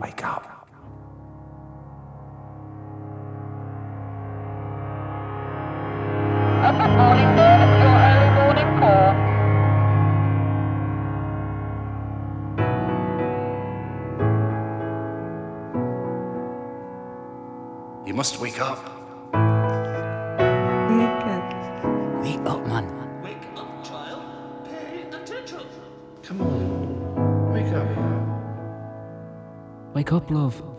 Wake up. Up at morning bird of your early morning call. You must wake up. Wake up, love.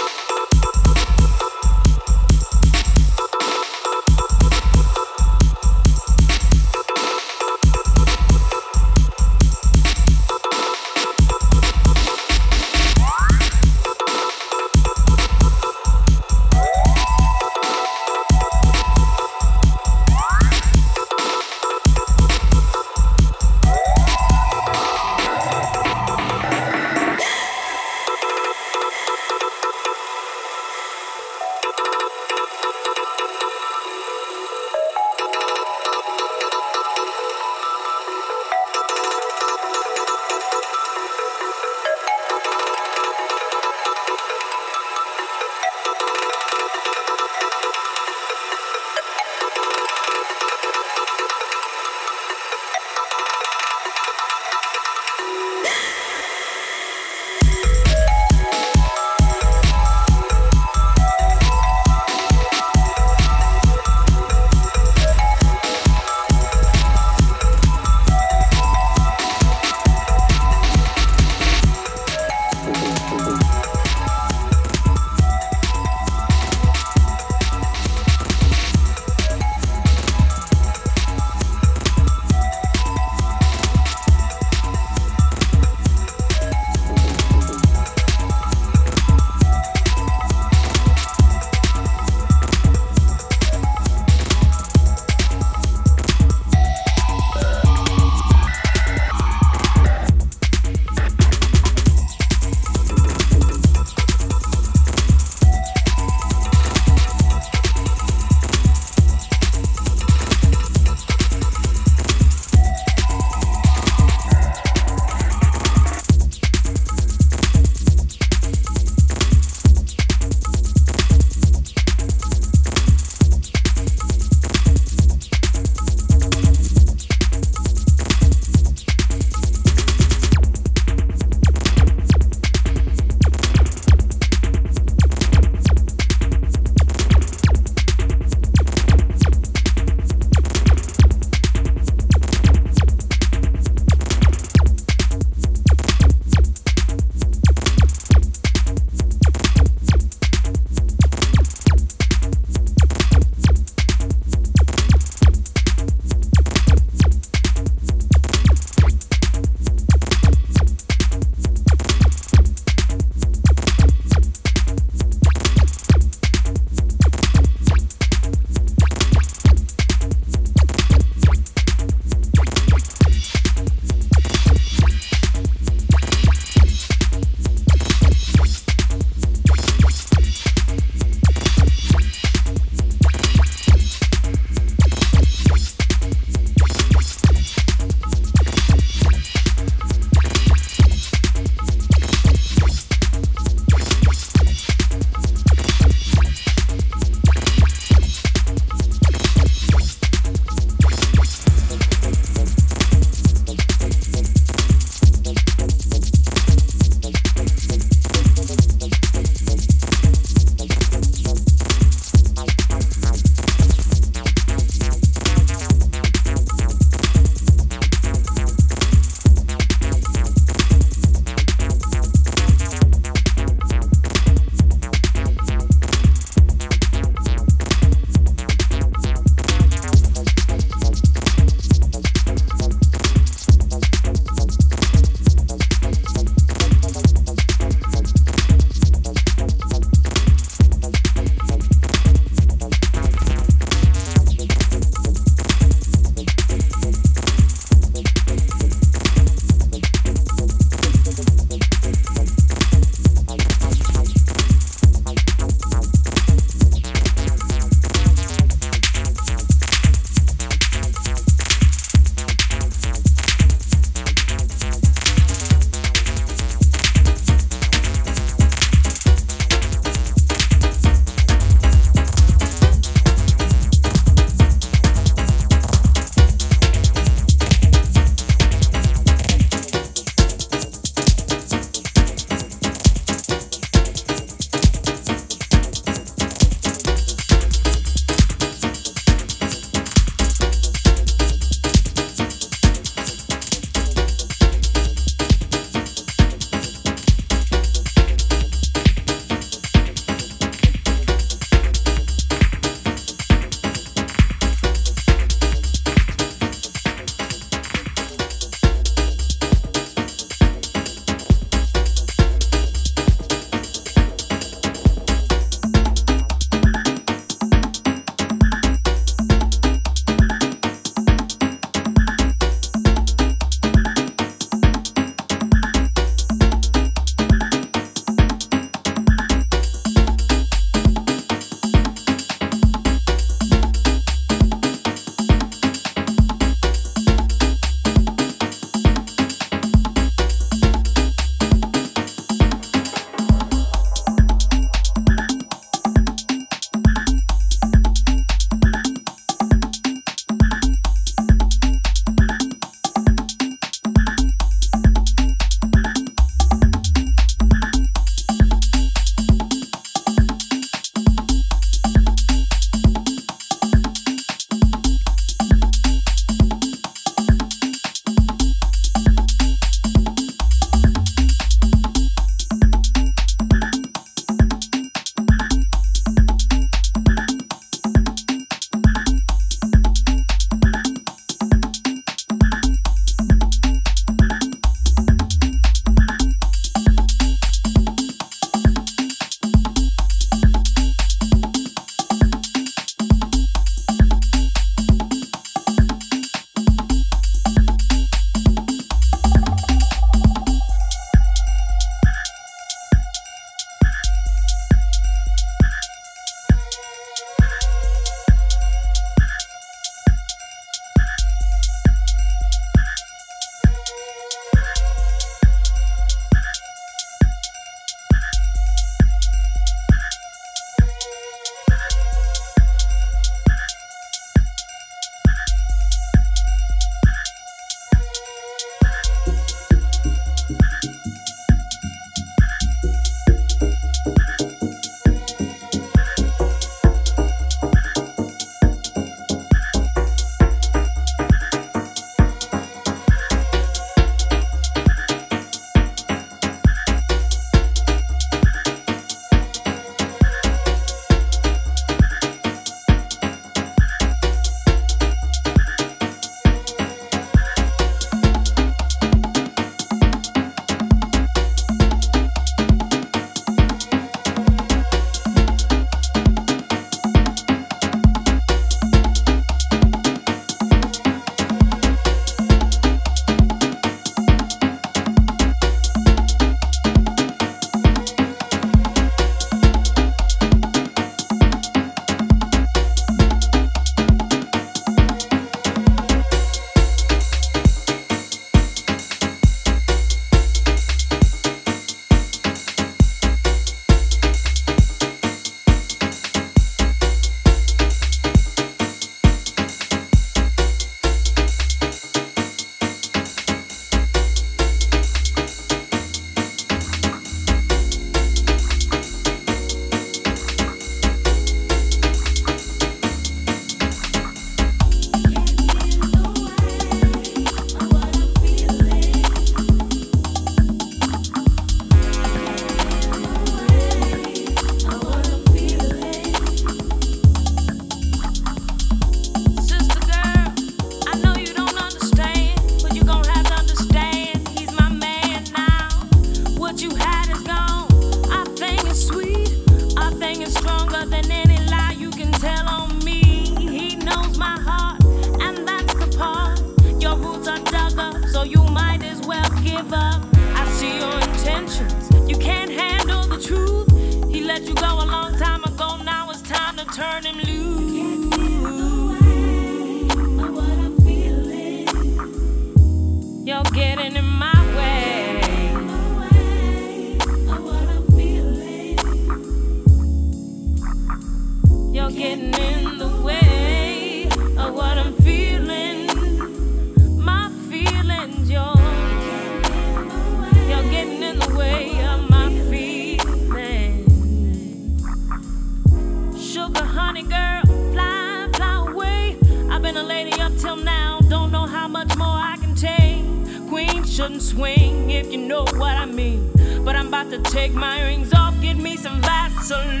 If you know what I mean. But I'm about to take my rings off, get me some Vaseline.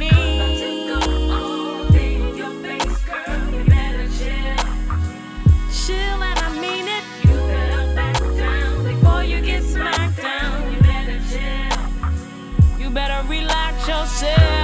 Chill and I mean it. You better back down before you get smacked down. You better chill. You better relax yourself.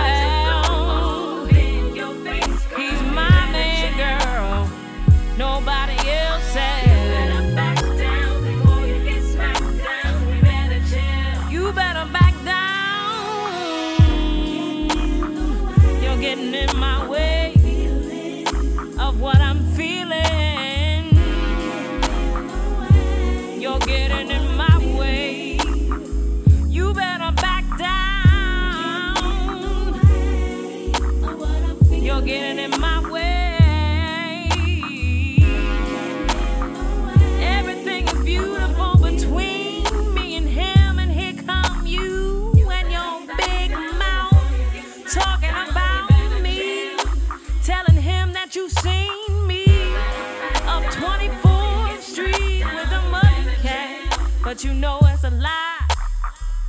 But you know it's a lie.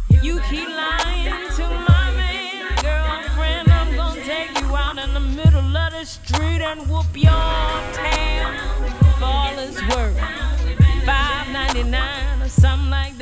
You keep lying to my man, girlfriend. I'm gonna take you out in the middle of the street and whoop your tail for all it's worth. Five ninety nine or something like